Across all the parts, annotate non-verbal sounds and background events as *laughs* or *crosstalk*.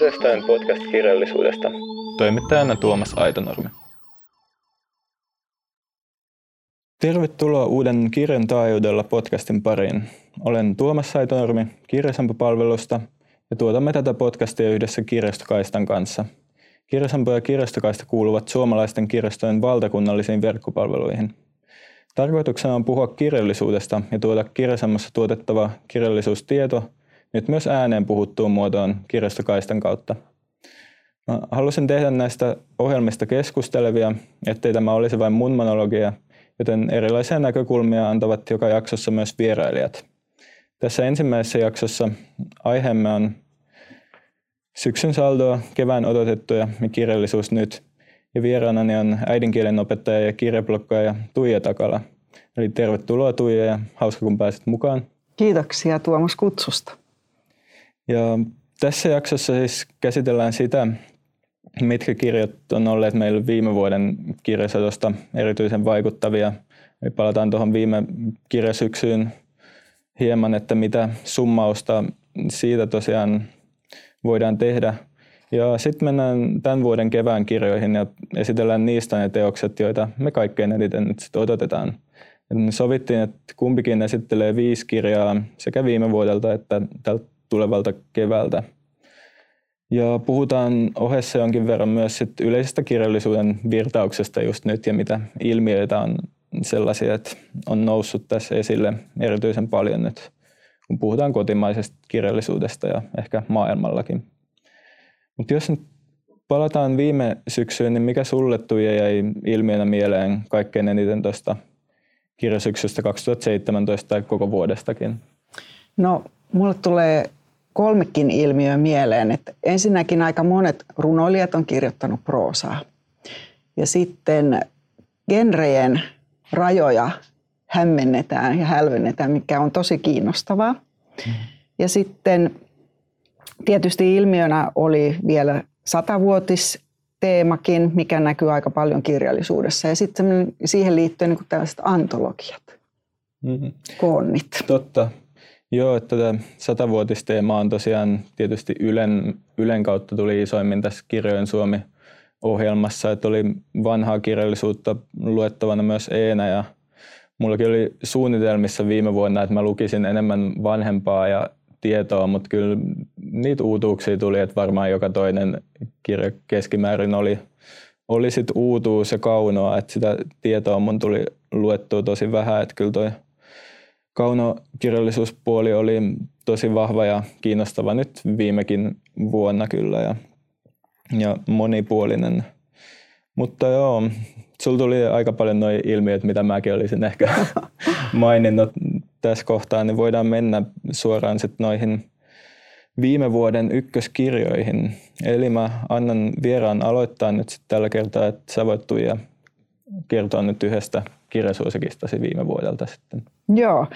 Kirjastojen podcast-kirjallisuudesta. Toimittajana Tuomas Aitonurmi. Tervetuloa uuden kirjan taajuudella podcastin pariin. Olen Tuomas Aitonurmi Kirjasampo-palvelusta ja tuotamme tätä podcastia yhdessä Kirjastokaistan kanssa. Kirjasampo ja Kirjastokaista kuuluvat suomalaisten kirjastojen valtakunnallisiin verkkopalveluihin. Tarkoituksena on puhua kirjallisuudesta ja tuoda Kirjasammossa tuotettava kirjallisuustieto – nyt myös ääneen puhuttuun muotoon kirjastokaistan kautta. Mä halusin tehdä näistä ohjelmista keskustelevia, ettei tämä olisi vain mun monologia, joten erilaisia näkökulmia antavat joka jaksossa myös vierailijat. Tässä ensimmäisessä jaksossa aiheemme on syksyn saldoa, kevään odotettuja ja kirjallisuus nyt. Ja vieraanani on äidinkielen opettaja ja kirjablokkaja Tuija Takala. Eli tervetuloa Tuija ja hauska kun pääsit mukaan. Kiitoksia Tuomas kutsusta. Ja tässä jaksossa siis käsitellään sitä, mitkä kirjat on olleet meillä viime vuoden kirjasadosta erityisen vaikuttavia. Eli palataan tuohon viime kirjasyksyyn hieman, että mitä summausta siitä tosiaan voidaan tehdä. Ja sitten mennään tämän vuoden kevään kirjoihin ja esitellään niistä ne teokset, joita me kaikkein eniten nyt sit odotetaan. Sovittiin, että kumpikin esittelee viisi kirjaa sekä viime vuodelta että tältä tulevalta keväältä. Ja puhutaan ohessa jonkin verran myös sit yleisestä kirjallisuuden virtauksesta just nyt ja mitä ilmiöitä on sellaisia, että on noussut tässä esille erityisen paljon nyt, kun puhutaan kotimaisesta kirjallisuudesta ja ehkä maailmallakin. Mutta jos nyt palataan viime syksyyn, niin mikä sulle Tuija jäi ilmiönä mieleen kaikkein eniten tuosta kirjasyksystä 2017 tai koko vuodestakin? No, mulle tulee kolmekin ilmiöä mieleen. Että ensinnäkin aika monet runoilijat on kirjoittanut proosaa. Ja sitten genrejen rajoja hämmennetään ja hälvennetään, mikä on tosi kiinnostavaa. Ja sitten tietysti ilmiönä oli vielä satavuotis teemakin, mikä näkyy aika paljon kirjallisuudessa. Ja sitten siihen liittyen niin tällaiset antologiat, mm-hmm. koonnit. Totta. Joo, että tätä satavuotisteema on tosiaan tietysti Ylen, Ylen kautta tuli isoimmin tässä Kirjojen Suomi-ohjelmassa, että oli vanhaa kirjallisuutta luettavana myös Eena ja mullakin oli suunnitelmissa viime vuonna, että mä lukisin enemmän vanhempaa ja tietoa, mutta kyllä niitä uutuuksia tuli, että varmaan joka toinen kirja keskimäärin oli, oli sit uutuus ja kaunoa, että sitä tietoa mun tuli luettua tosi vähän, että kyllä toi kaunokirjallisuuspuoli oli tosi vahva ja kiinnostava nyt viimekin vuonna kyllä ja, ja monipuolinen. Mutta joo, sulla tuli aika paljon noin ilmiöt, mitä mäkin olisin ehkä *laughs* maininnut tässä kohtaa, niin voidaan mennä suoraan sitten noihin viime vuoden ykköskirjoihin. Eli mä annan vieraan aloittaa nyt sitten tällä kertaa, että sä voit ja kertoa nyt yhdestä kirjasuosikistasi viime vuodelta sitten. Joo,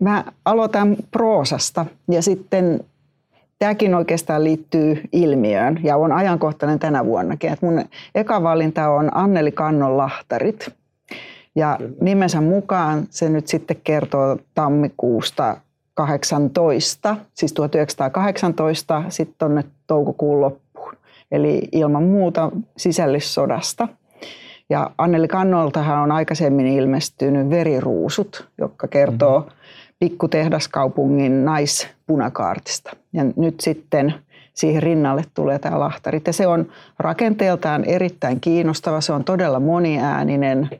mä aloitan proosasta ja sitten tämäkin oikeastaan liittyy ilmiöön ja on ajankohtainen tänä vuonnakin. Et mun eka valinta on Anneli Kannon Lahtarit. Ja Kyllä. nimensä mukaan se nyt sitten kertoo tammikuusta 18, siis 1918, sitten tuonne toukokuun loppuun. Eli ilman muuta sisällissodasta – ja Anneli Kannoltahan on aikaisemmin ilmestynyt Veriruusut, joka kertoo mm-hmm. pikkutehdaskaupungin naispunakaartista. Ja nyt sitten siihen rinnalle tulee tämä lahtarit. Ja se on rakenteeltaan erittäin kiinnostava, se on todella moniääninen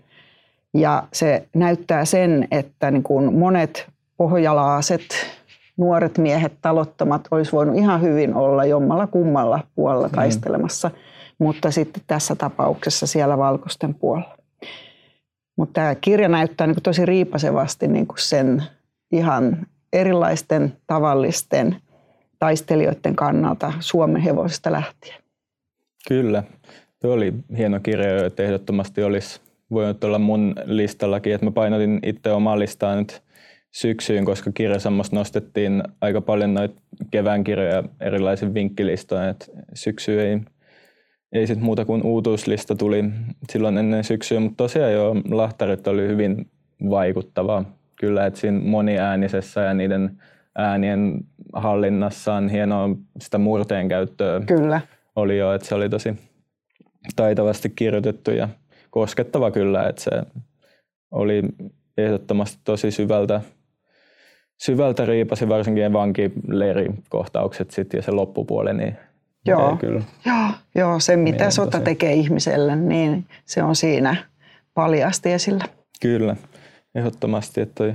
ja se näyttää sen, että niin kuin monet pohjalaaset, nuoret miehet, talottomat olisi voinut ihan hyvin olla jommalla kummalla puolella mm. Mutta sitten tässä tapauksessa siellä valkoisten puolella. Mutta tämä kirja näyttää niin tosi riipasevasti niin sen ihan erilaisten tavallisten taistelijoiden kannalta Suomen hevosista lähtien. Kyllä. Tuo oli hieno kirja, että ehdottomasti olisi voinut olla mun listallakin. Että mä painotin itse omaa listaa nyt syksyyn, koska kirjasammosta nostettiin aika paljon noita kevään kirjoja erilaisin vinkkilistoin. Että syksy ei ei sitten muuta kuin uutuuslista tuli silloin ennen syksyä, mutta tosiaan jo lahtarit oli hyvin vaikuttava kyllä, että siinä moniäänisessä ja niiden äänien hallinnassaan, hienoa sitä murteen käyttöä Kyllä. oli jo, että se oli tosi taitavasti kirjoitettu ja koskettava kyllä, että se oli ehdottomasti tosi syvältä, syvältä riipasi varsinkin vankileirikohtaukset sit ja se loppupuoli, niin Joo. kyllä. Joo, joo, se mitä Niin, sota tekee ihmiselle, niin se on siinä paljasti esillä. Kyllä, ehdottomasti. Että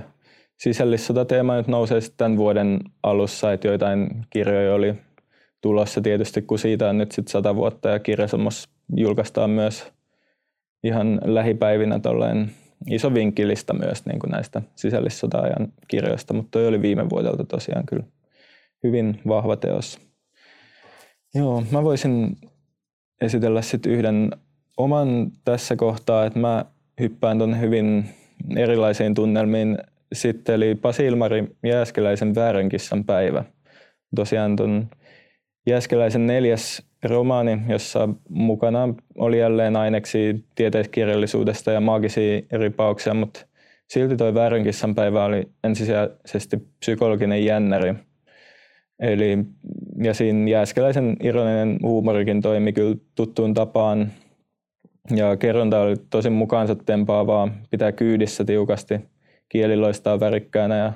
sisällissotateema nyt nousee sitten tämän vuoden alussa, että joitain kirjoja oli tulossa tietysti, kun siitä on nyt sitten sata vuotta ja kirjasommos julkaistaan myös ihan lähipäivinä tolleen iso vinkkilista myös niin kuin näistä sisällissota-ajan kirjoista, mutta toi oli viime vuodelta tosiaan kyllä hyvin vahva teos. Joo, mä voisin esitellä sitten yhden oman tässä kohtaa, että mä hyppään tuonne hyvin erilaisiin tunnelmiin sitten, eli Pasi Ilmari Jääskeläisen Väärönkissan päivä. Tosiaan tuon Jääskeläisen neljäs romaani, jossa mukana oli jälleen aineksi tieteiskirjallisuudesta ja maagisia ripauksia, mutta silti toi Väärönkissan päivä oli ensisijaisesti psykologinen jännäri. Eli, ja siinä Jääskeläisen ironinen huumorikin toimi kyllä tuttuun tapaan. Ja kerronta oli tosi mukaansa tempaavaa, pitää kyydissä tiukasti, kieli loistaa värikkäänä ja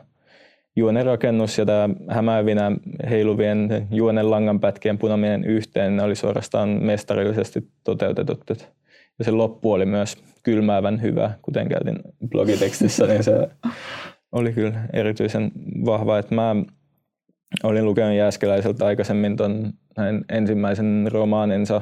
juonen rakennus ja tämä hämäävinä heiluvien juonen langanpätkien punominen yhteen, ne oli suorastaan mestarillisesti toteutetut. Et- Ja se loppu oli myös kylmäävän hyvä, kuten käytin blogitekstissä, niin se *laughs* oli kyllä erityisen vahva. Että mä olin lukenut Jääskeläiseltä aikaisemmin ton hänen ensimmäisen romaaninsa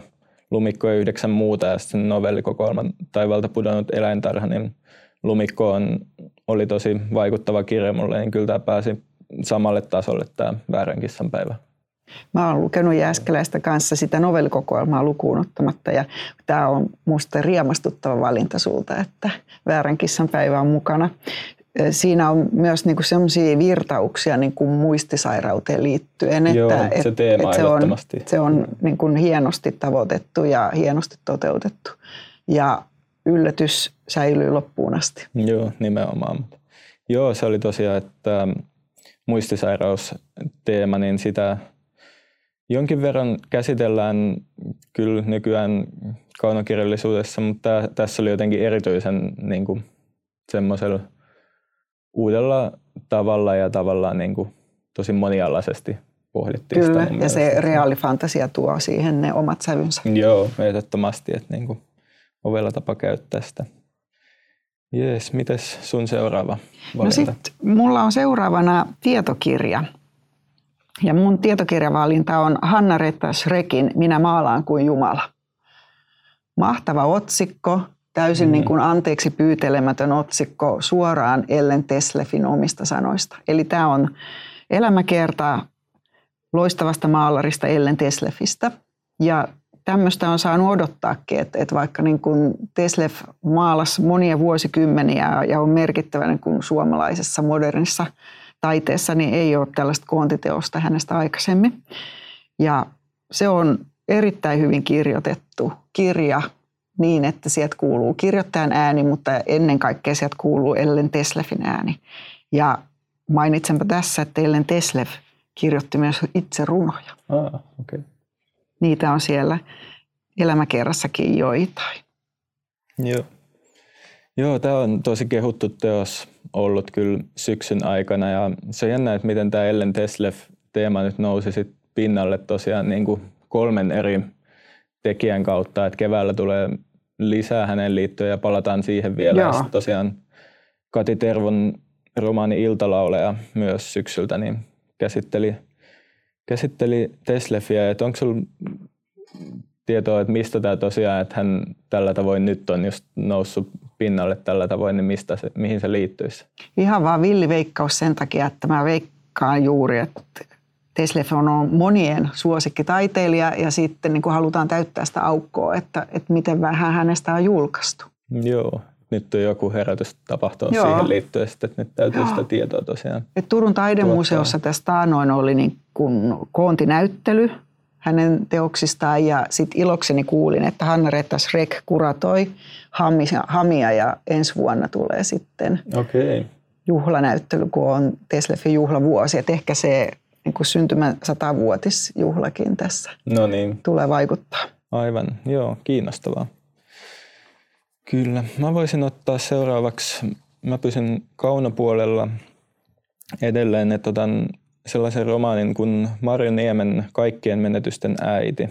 Lumikko ja yhdeksän muuta ja sitten novellikokoelman Taivalta pudonnut eläintarha, niin Lumikko on, oli tosi vaikuttava kirja mulle, niin kyllä tämä pääsi samalle tasolle tämä Väärän kissan päivä. Mä oon lukenut Jääskeläistä kanssa sitä novellikokoelmaa lukuun ottamatta ja tämä on musta riemastuttava valinta sulta, että Väärän kissan päivä on mukana. Siinä on myös niinku sellaisia virtauksia niinku muistisairauteen liittyen, että Joo, se teema se on, se on niinku hienosti tavoitettu ja hienosti toteutettu. Ja yllätys säilyy loppuun asti. Joo, nimenomaan. Joo, se oli tosiaan, että muistisairausteema, niin sitä jonkin verran käsitellään kyllä nykyään kaunokirjallisuudessa, mutta tässä oli jotenkin erityisen niin kuin, semmoisella uudella tavalla ja tavallaan niin kuin, tosi monialaisesti pohdittiin Kyllä, sitä. ja se reaalifantasia tuo siihen ne omat sävynsä. Joo, ehdottomasti, että niin kuin, ovella tapa käyttää sitä. Jees, mites sun seuraava No valinta? sitten mulla on seuraavana tietokirja. Ja mun tietokirjavalinta on Hanna Retta Schrekin Minä maalaan kuin Jumala. Mahtava otsikko, täysin Mm. niin kuin anteeksi pyytelemätön otsikko suoraan Ellen Teslefin omista sanoista. Eli tämä on elämäkerta loistavasta maalarista Ellen Teslefistä. Ja tämmöistä on saanut odottaakin, että, että vaikka niin kuin Teslef maalasi monia vuosikymmeniä ja on merkittävä niin kuin suomalaisessa modernissa taiteessa, niin ei ole tällaista koontiteosta hänestä aikaisemmin. Ja se on erittäin hyvin kirjoitettu kirja niin, että sieltä kuuluu kirjoittajan ääni, mutta ennen kaikkea sieltä kuuluu Ellen Teslefin ääni. Ja mainitsenpa tässä, että Ellen Teslef kirjoitti myös itse runoja. Ah, okay. Niitä on siellä elämäkerrassakin joitain. Joo. Joo, tämä on tosi kehuttu teos ollut kyllä syksyn aikana ja se on jännä, että miten tämä Ellen Teslef-teema nyt nousi sit pinnalle tosiaan niin kuin kolmen eri tekijän kautta, että keväällä tulee lisää hänen liittyen ja palataan siihen vielä. Joo. Ja tosiaan Kati Tervon romaani Iltalauleja myös syksyltä niin käsitteli, käsitteli Teslefiä, että onko sinulla tietoa, että mistä tämä tosiaan, että hän tällä tavoin nyt on just noussut pinnalle tällä tavoin, niin mistä se, mihin se liittyisi? Ihan vaan villiveikkaus sen takia, että mä veikkaan juuri, että Teslef on monien suosikkitaiteilija ja sitten niin kuin halutaan täyttää sitä aukkoa, että, että miten vähän hänestä on julkaistu. Joo, nyt on joku herätys tapahtunut Joo. siihen liittyen, että nyt täytyy Joo. sitä tietoa tosiaan. Et Turun taidemuseossa tästä annoin oli niin kuin koontinäyttely hänen teoksistaan ja sitten ilokseni kuulin, että Hanna Rettas Rek kuratoi Hamia, ja ensi vuonna tulee sitten Okei, juhlanäyttely, kun on Teslefin juhlavuosi. Että ehkä se niin kuin syntymä satavuotisjuhlakin tässä no niin. tulee vaikuttaa. Aivan, joo, kiinnostavaa. Kyllä. Mä voisin ottaa seuraavaksi, mä pysyn kaunopuolella edelleen, että otan sellaisen romaanin kuin Marjo Niemen Kaikkien menetysten äiti.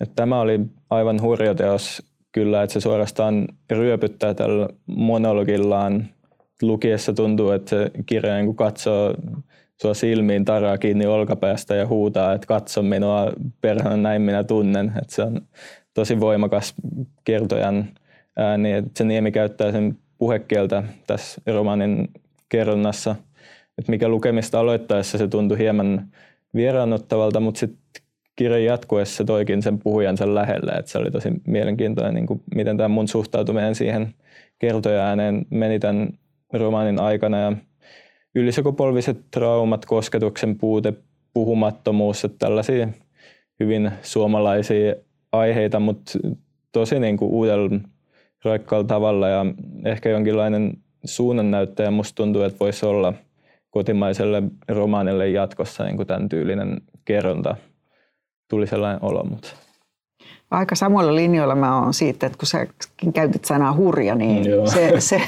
Että tämä oli aivan hurja teos kyllä, että se suorastaan ryöpyttää tällä monologillaan. Lukiessa tuntuu, että se kirja niin katsoo sua silmiin taraa kiinni olkapäästä ja huutaa, että katso minua, perhana näin minä tunnen. Että se on tosi voimakas kertojan ääni. Se Niemi käyttää sen puhekieltä tässä romanin kerronnassa, että mikä lukemista aloittaessa se tuntui hieman vieraannuttavalta, mutta sitten kirjan jatkuessa toikin sen puhujansa lähelle, että se oli tosi mielenkiintoinen, niin kuin miten tämä mun suhtautuminen siihen kertoja-ääneen meni tämän romaanin aikana ja ylisukupolviset traumat, kosketuksen puute, puhumattomuus, että tällaisia hyvin suomalaisia aiheita, mutta tosi niin kuin uudella raikkaalla tavalla ja ehkä jonkinlainen suunnannäyttäjä musta tuntuu, että voisi olla kotimaiselle romaanille jatkossa niin kuin tämän tyylinen kerronta. Tuli sellainen olo, mutta aika samoilla linjoilla mä oon siitä, että kun sä käytit sanaa hurja, niin se, se,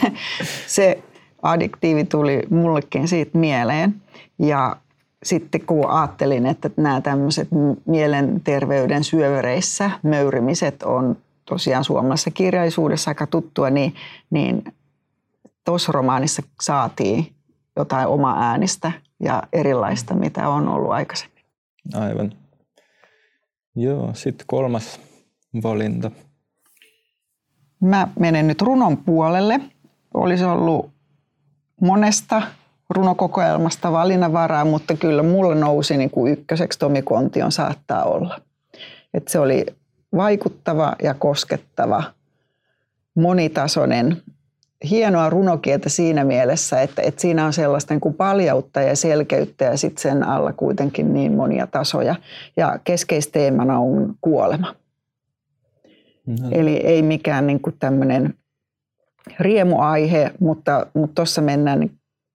se addiktiivi tuli mullekin siitä mieleen. Ja sitten kun ajattelin, että nämä tämmöiset mielenterveyden syövereissä möyrimiset on tosiaan suomalaisessa kirjallisuudessa aika tuttua, niin, niin tuossa romaanissa saatiin jotain omaa äänistä ja erilaista, mitä on ollut aikaisemmin. Aivan. Joo, sitten kolmas valinta. Mä menen nyt runon puolelle. Olisi ollut monesta runokokoelmasta valinnanvaraa, mutta kyllä mulla nousi niin kuin ykköseksi Tomi Kontion saattaa olla. Et se oli vaikuttava ja koskettava, monitasoinen, hienoa runokieltä siinä mielessä, että, että siinä on sellaista niin kuin paljautta ja selkeyttä ja sitten sen alla kuitenkin niin monia tasoja. Ja keskeisteemana on kuolema. No. Eli ei mikään niin kuin tämmöinen riemuaihe, mutta tuossa mutta mennään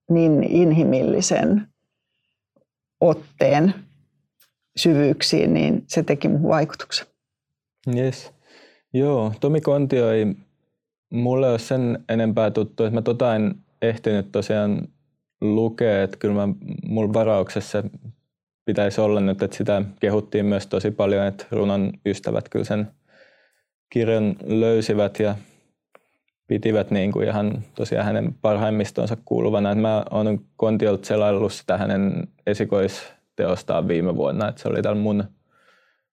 niin inhimillisen otteen syvyyksiin, niin se teki mun vaikutuksen. Yes. Joo, Tomi Kontio ei mulle ole sen enempää tuttu, että mä tota en ehtinyt tosiaan lukea, että kyllä mä, mulla varauksessa pitäisi olla nyt, että sitä kehuttiin myös tosi paljon, että runon ystävät kyllä sen kirjan löysivät ja pitivät niin kuin ihan tosiaan hänen parhaimmistonsa kuuluvana. Että mä oon Kontiolta selaillut sitä hänen esikoisteostaan viime vuonna, että se oli tällä mun,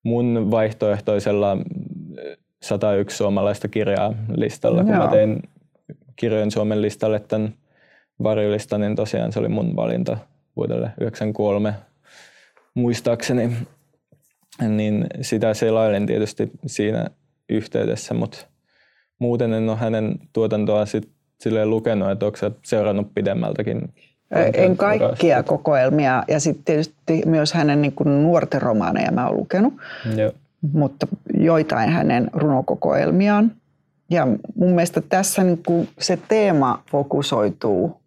mun vaihtoehtoisella 101 suomalaista kirjaa listalla, kun Joo. mä tein kirjojen Suomen listalle tämän varjolistan, niin tosiaan se oli mun valinta vuodelle 93 muistaakseni. Niin sitä selailin tietysti siinä yhteydessä, mutta muuten en ole hänen tuotantoa sit silleen lukenut, että onko se seurannut pidemmältäkin? En kaikkia urasta. kokoelmia ja sitten tietysti myös hänen niin kuin nuorten romaaneja mä oon lukenut, Joo. mutta joitain hänen runokokoelmiaan. Ja mun mielestä tässä niin kuin se teema fokusoituu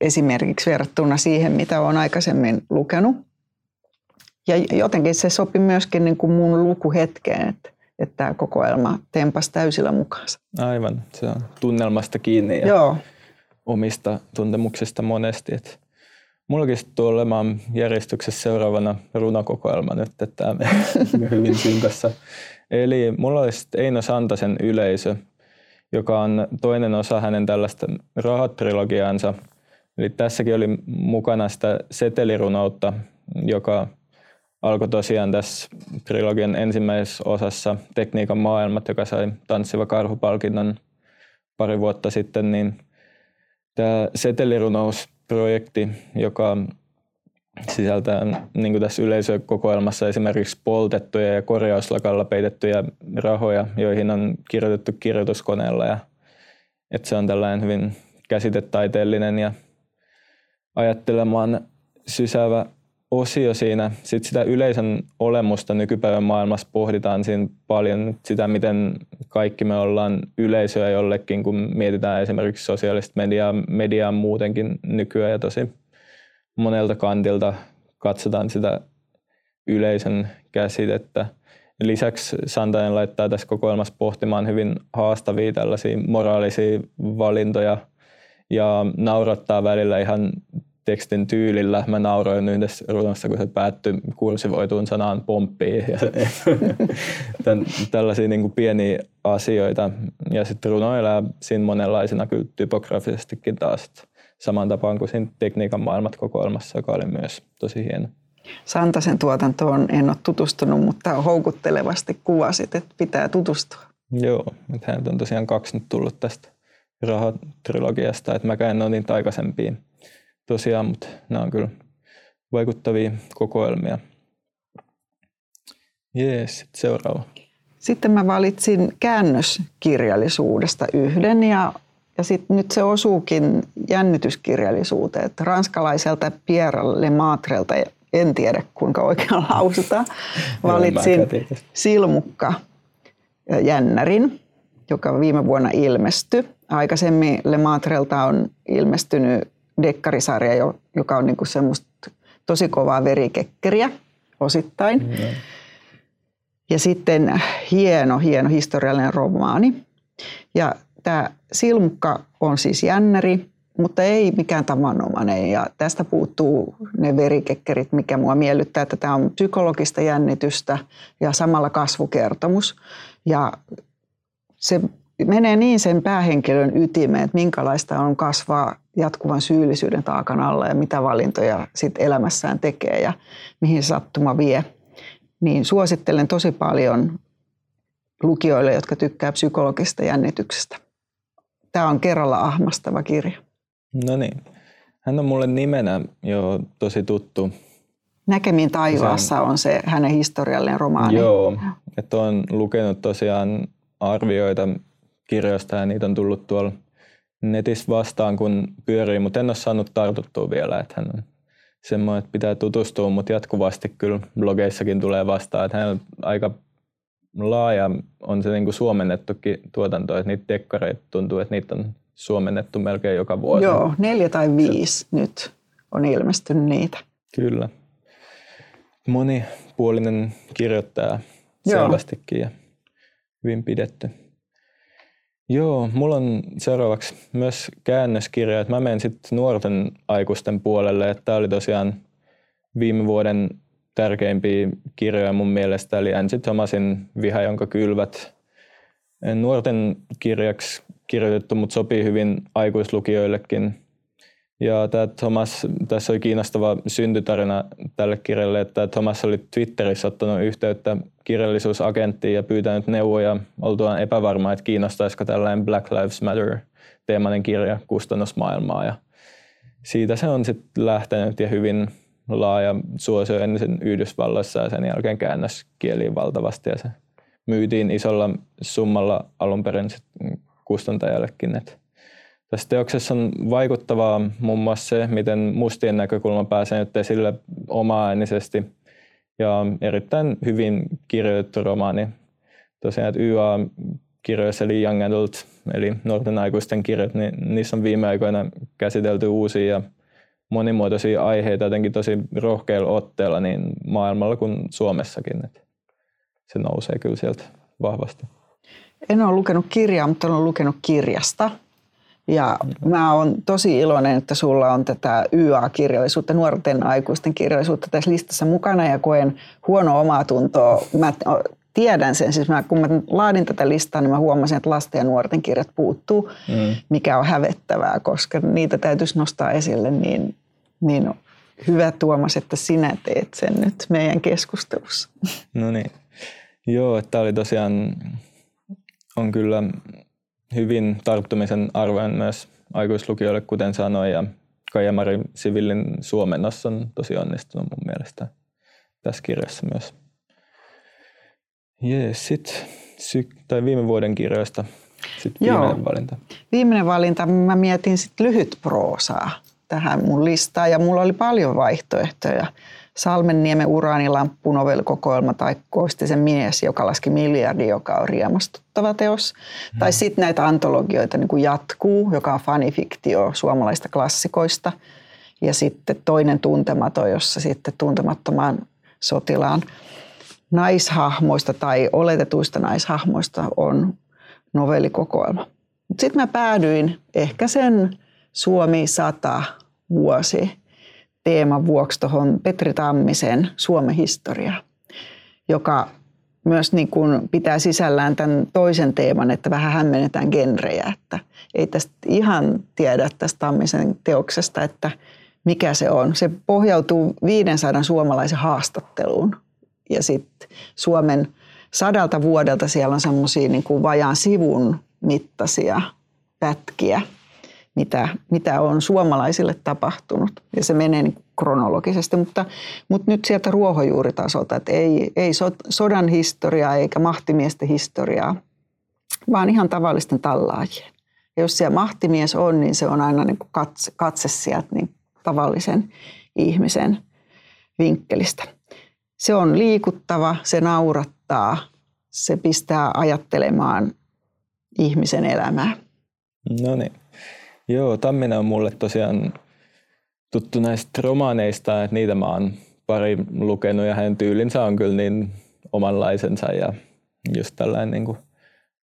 esimerkiksi verrattuna siihen, mitä olen aikaisemmin lukenut. Ja jotenkin se sopi myöskin niin kuin mun lukuhetkeen, että että tämä kokoelma tempas täysillä mukaansa. Aivan, se on tunnelmasta kiinni ja Joo. omista tuntemuksista monesti. Että mullakin tulee olemaan järjestyksessä seuraavana runokokoelma nyt, että tämä *laughs* hyvin synkassa. Eli mulla olisi Eino Santasen yleisö, joka on toinen osa hänen tällaista rahatrilogiaansa. Eli tässäkin oli mukana sitä setelirunoutta, joka alkoi tosiaan tässä trilogian ensimmäisessä osassa Tekniikan maailmat, joka sai Tanssiva karhupalkinnon pari vuotta sitten, niin tämä setelirunousprojekti, joka sisältää niin kuin tässä yleisökokoelmassa esimerkiksi poltettuja ja korjauslakalla peitettyjä rahoja, joihin on kirjoitettu kirjoituskoneella. Ja, että se on tällainen hyvin käsitetaiteellinen ja ajattelemaan sysäävä osio siinä. Sitten sitä yleisön olemusta nykypäivän maailmassa pohditaan siinä paljon sitä, miten kaikki me ollaan yleisöä jollekin, kun mietitään esimerkiksi sosiaalista mediaa, mediaa muutenkin nykyään ja tosi monelta kantilta katsotaan sitä yleisön käsitettä. Lisäksi Santainen laittaa tässä kokoelmassa pohtimaan hyvin haastavia tällaisia moraalisia valintoja ja naurattaa välillä ihan tekstin tyylillä. Mä nauroin yhdessä runossa, kun se päättyi kursivoituun sanaan pomppii. Ja *laughs* tämän, tällaisia niin kuin pieniä asioita. Ja sitten runo elää siinä monenlaisena kyllä typografisestikin taas. Saman tapaan kuin siinä tekniikan maailmat kokoelmassa, joka oli myös tosi hieno. Santasen tuotantoon en ole tutustunut, mutta houkuttelevasti kuvasit, että pitää tutustua. Joo, että hän on tosiaan kaksi nyt tullut tästä rahatrilogiasta, että mäkään en ole niitä aikaisempiin tosiaan, mutta nämä on kyllä vaikuttavia kokoelmia. Jees, seuraava. Sitten mä valitsin käännöskirjallisuudesta yhden ja, ja sit nyt se osuukin jännityskirjallisuuteen. Että ranskalaiselta Pierre Lematrelta, en tiedä kuinka oikein *laughs* lausutaan, valitsin Silmukka Jännärin, joka viime vuonna ilmestyi. Aikaisemmin Lematrelta on ilmestynyt dekkarisarja, joka on niinku semmoista tosi kovaa verikekkeriä osittain. Mm. Ja sitten hieno, hieno historiallinen romaani. Ja tämä Silmukka on siis jännäri, mutta ei mikään tavanomainen. Ja tästä puuttuu ne verikekkerit, mikä mua miellyttää, että tämä on psykologista jännitystä ja samalla kasvukertomus. Ja se menee niin sen päähenkilön ytimeen, että minkälaista on kasvaa jatkuvan syyllisyyden taakan alla ja mitä valintoja sit elämässään tekee ja mihin sattuma vie. Niin suosittelen tosi paljon lukijoille, jotka tykkää psykologista jännityksestä. Tämä on kerralla ahmastava kirja. No niin. Hän on mulle nimenä jo tosi tuttu. Näkemiin taivaassa on se hänen historiallinen romaani. Joo, että on lukenut tosiaan arvioita kirjoista ja niitä on tullut tuolla netissä vastaan, kun pyörii, mutta en ole saanut tartuttua vielä, että hän on semmoinen, että pitää tutustua, mutta jatkuvasti kyllä blogeissakin tulee vastaan, että hän on aika laaja on se niin kuin suomennettukin tuotanto, että niitä dekkareita tuntuu, että niitä on suomennettu melkein joka vuosi. Joo, neljä tai viisi se, nyt on ilmestynyt niitä. Kyllä. Monipuolinen kirjoittaja selvästikin ja hyvin pidetty. Joo, mulla on seuraavaksi myös käännöskirja. Mä menen sitten nuorten aikuisten puolelle. Tämä oli tosiaan viime vuoden tärkeimpiä kirjoja mun mielestä, eli Angie Thomasin Viha, jonka kylvät. Nuorten kirjaksi kirjoitettu, mutta sopii hyvin aikuislukijoillekin. Ja tämä Thomas, tässä oli kiinnostava syntytarina tälle kirjalle, että Thomas oli Twitterissä ottanut yhteyttä kirjallisuusagenttiin ja pyytänyt neuvoja oltuaan epävarma, että kiinnostaisiko tällainen Black Lives Matter teemainen kirja kustannusmaailmaa. Ja siitä se on sitten lähtenyt ja hyvin laaja suosio ensin Yhdysvalloissa ja sen jälkeen käännöskieliin valtavasti ja se myytiin isolla summalla alun perin kustantajallekin. Että tässä teoksessa on vaikuttavaa muun muassa se, miten mustien näkökulma pääsee nyt esille omaa-äänisesti ja erittäin hyvin kirjoitettu romaani. Tosiaan, että YA-kirjoissa eli Young Adult, eli nuorten aikuisten kirjat, niin niissä on viime aikoina käsitelty uusia ja monimuotoisia aiheita jotenkin tosi rohkeilla otteella niin maailmalla kuin Suomessakin. Että se nousee kyllä sieltä vahvasti. En ole lukenut kirjaa, mutta olen lukenut kirjasta. Ja mä oon tosi iloinen, että sulla on tätä YA-kirjallisuutta, nuorten aikuisten kirjallisuutta tässä listassa mukana ja koen huono omaa tuntoa. Mä tiedän sen, siis mä, kun mä laadin tätä listaa, niin mä huomasin, että lasten ja nuorten kirjat puuttuu, mm. mikä on hävettävää, koska niitä täytyisi nostaa esille, niin, niin hyvä Tuomas, että sinä teet sen nyt meidän keskustelussa. No niin. Joo, että oli tosiaan, on kyllä hyvin tarttumisen arvoinen myös aikuislukijoille, kuten sanoin, ja Kaijamari Sivillin suomennos on tosi onnistunut mun mielestä tässä kirjassa myös. Jees, sit sy- tai viime vuoden kirjoista sitten viimeinen Joo. valinta. Viimeinen valinta, mä mietin sitten lyhyt proosaa tähän mun listaan ja mulla oli paljon vaihtoehtoja. Salmenniemen uraanilamppu, novellikokoelma tai Koistisen mies, joka laski miljardi, joka on riemastuttava teos. Hmm. Tai sitten näitä antologioita niin kuin Jatkuu, joka on fanifiktio suomalaista klassikoista. Ja sitten toinen tuntematon, jossa sitten tuntemattoman sotilaan naishahmoista tai oletetuista naishahmoista on novellikokoelma. Sitten mä päädyin ehkä sen Suomi 100 vuosi teeman vuoksi tuohon Petri Tammisen Suomen historia, joka myös niin kuin pitää sisällään tämän toisen teeman, että vähän hämmennetään genrejä, että ei tästä ihan tiedä tästä Tammisen teoksesta, että mikä se on. Se pohjautuu 500 suomalaisen haastatteluun ja sitten Suomen sadalta vuodelta siellä on semmoisia niin vajaan sivun mittaisia pätkiä, mitä, mitä on suomalaisille tapahtunut. Ja se menee niin kronologisesti, mutta, mutta nyt sieltä ruohonjuuritasolta, että ei, ei sodan historiaa eikä mahtimiesten historiaa, vaan ihan tavallisten tallaajien. Ja jos siellä mahtimies on, niin se on aina niin kuin katse, katse sieltä niin tavallisen ihmisen vinkkelistä. Se on liikuttava, se naurattaa, se pistää ajattelemaan ihmisen elämää. No niin. Joo, Tamminen on mulle tosiaan tuttu näistä romaaneista, että niitä mä oon pari lukenut ja hänen tyylinsä on kyllä niin omanlaisensa ja just tällainen niin kuin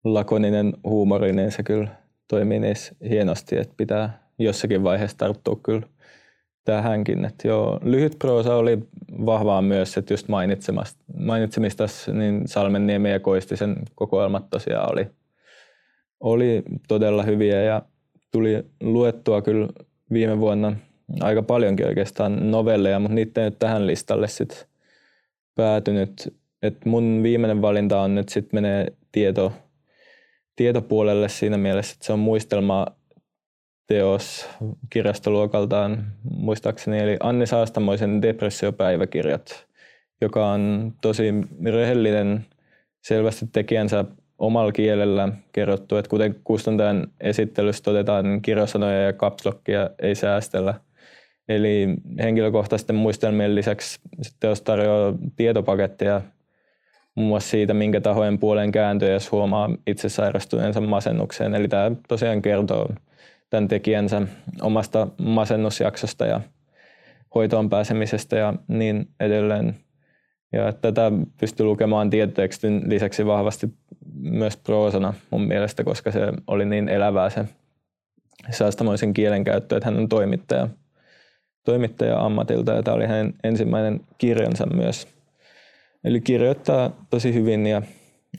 lakoninen huumori, niin se kyllä toimii niissä hienosti, että pitää jossakin vaiheessa tarttua kyllä tähänkin. Että joo, lyhyt proosa oli vahvaa myös, että just mainitsemista niin Salmenniemen ja Koistisen kokoelmat tosiaan oli, oli todella hyviä ja tuli luettua kyllä viime vuonna aika paljonkin oikeastaan novelleja, mutta niitä ei nyt tähän listalle sitten päätynyt. Et mun viimeinen valinta on nyt sitten menee tieto, tietopuolelle siinä mielessä, että se on muistelma teos kirjastoluokaltaan muistaakseni, eli Anni Saastamoisen Depressiopäiväkirjat, joka on tosi rehellinen, selvästi tekijänsä omalla kielellä kerrottu, että kuten kustantajan esittelyssä todetaan, niin kirjasanoja ja kapslokkia ei säästellä. Eli henkilökohtaisten muistelmien lisäksi teos tarjoaa tietopaketteja muun muassa siitä, minkä tahojen puoleen kääntyy, jos huomaa itse sairastuneensa masennukseen. Eli tämä tosiaan kertoo tämän tekijänsä omasta masennusjaksosta ja hoitoon pääsemisestä ja niin edelleen. Ja tätä pystyy lukemaan tietotekstin lisäksi vahvasti myös proosana mun mielestä, koska se oli niin elävää se säästämoisen kielenkäyttö, että hän on toimittaja, toimittaja ammatilta ja tämä oli hänen ensimmäinen kirjansa myös. Eli kirjoittaa tosi hyvin ja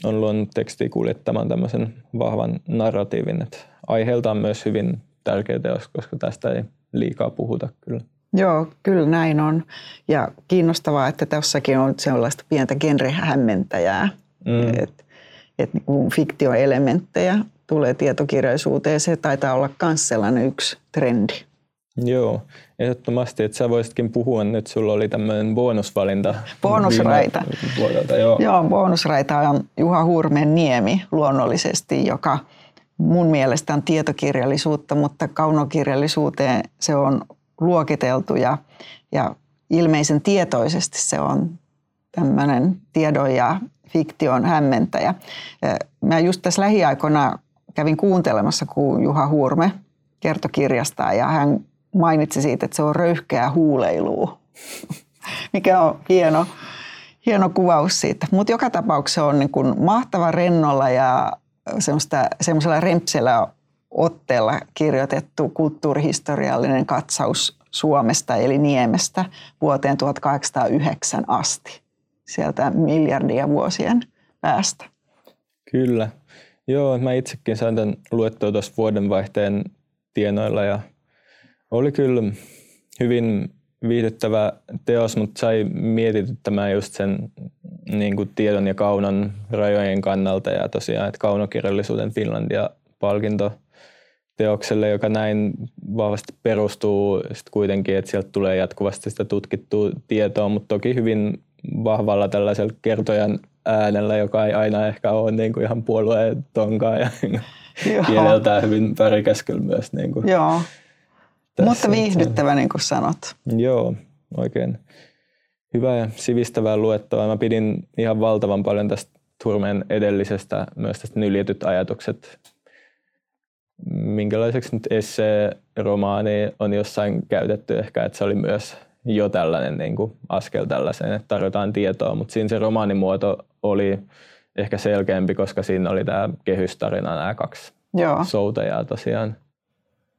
on luonut tekstiä kuljettamaan tämmöisen vahvan narratiivin, että aiheelta on myös hyvin tärkeä teos, koska tästä ei liikaa puhuta kyllä. Joo, kyllä näin on. Ja kiinnostavaa, että tässäkin on sellaista pientä genrehämmentäjää. Mm. Että et niin fiktioelementtejä tulee tietokirjallisuuteen. Se taitaa olla myös sellainen yksi trendi. Joo, ehdottomasti, että sä voisitkin puhua nyt, sulla oli tämmöinen bonusvalinta. Bonusraita. Vuodelta, joo. joo, bonusraita on Juha Hurmen Niemi luonnollisesti, joka mun mielestä on tietokirjallisuutta, mutta kaunokirjallisuuteen se on luokiteltu ja, ja ilmeisen tietoisesti se on tämmöinen tiedon ja fiktion hämmentäjä. Mä just tässä lähiaikoina kävin kuuntelemassa, kun Juha Hurme kertoi kirjastaan ja hän mainitsi siitä, että se on röyhkeä huuleilua, *laughs* mikä on hieno, hieno kuvaus siitä. Mutta joka tapauksessa on niin kuin mahtava rennolla ja semmoisella rempsellä otteella kirjoitettu kulttuurihistoriallinen katsaus Suomesta eli Niemestä vuoteen 1809 asti, sieltä miljardia vuosien päästä. Kyllä. Joo, mä itsekin sain tämän luettua tuossa vuodenvaihteen tienoilla ja oli kyllä hyvin viihdyttävä teos, mutta sai mietityttämään just sen niin kuin tiedon ja kaunon rajojen kannalta ja tosiaan, että kaunokirjallisuuden Finlandia-palkinto teokselle, joka näin vahvasti perustuu sit kuitenkin, että sieltä tulee jatkuvasti sitä tutkittua tietoa, mutta toki hyvin vahvalla tällaisella kertojan äänellä, joka ei aina ehkä ole niin kuin ihan puolueen tonkaan ja kieleltään hyvin värikäs myös. Niin kuin Joo, tässä, mutta viihdyttävä niin kuin sanot. Joo, oikein hyvää ja sivistävää luettavaa. Mä pidin ihan valtavan paljon tästä Turmeen edellisestä, myös tästä nyljetyt ajatukset. Minkälaiseksi nyt esse-romaani on jossain käytetty ehkä, että se oli myös jo tällainen niin kuin askel tällaiseen, että tarjotaan tietoa, mutta siinä se romaanimuoto oli ehkä selkeämpi, koska siinä oli tämä kehystarina, nämä kaksi Joo. soutajaa tosiaan.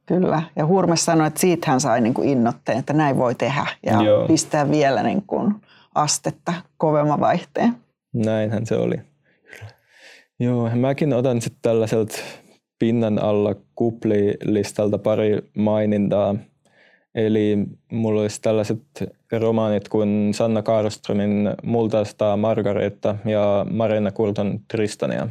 Kyllä, ja Hurmes sanoi, että siitä hän sai niin kuin innotteen, että näin voi tehdä ja Joo. pistää vielä niin kuin astetta kovemman vaihteen. Näinhän se oli. Joo, mäkin otan sitten tällaiselta pinnan alla kuplilistalta pari mainintaa. Eli mulla olisi tällaiset romaanit kuin Sanna Karströmin Multaista Margareta ja Marina Kurton Tristania.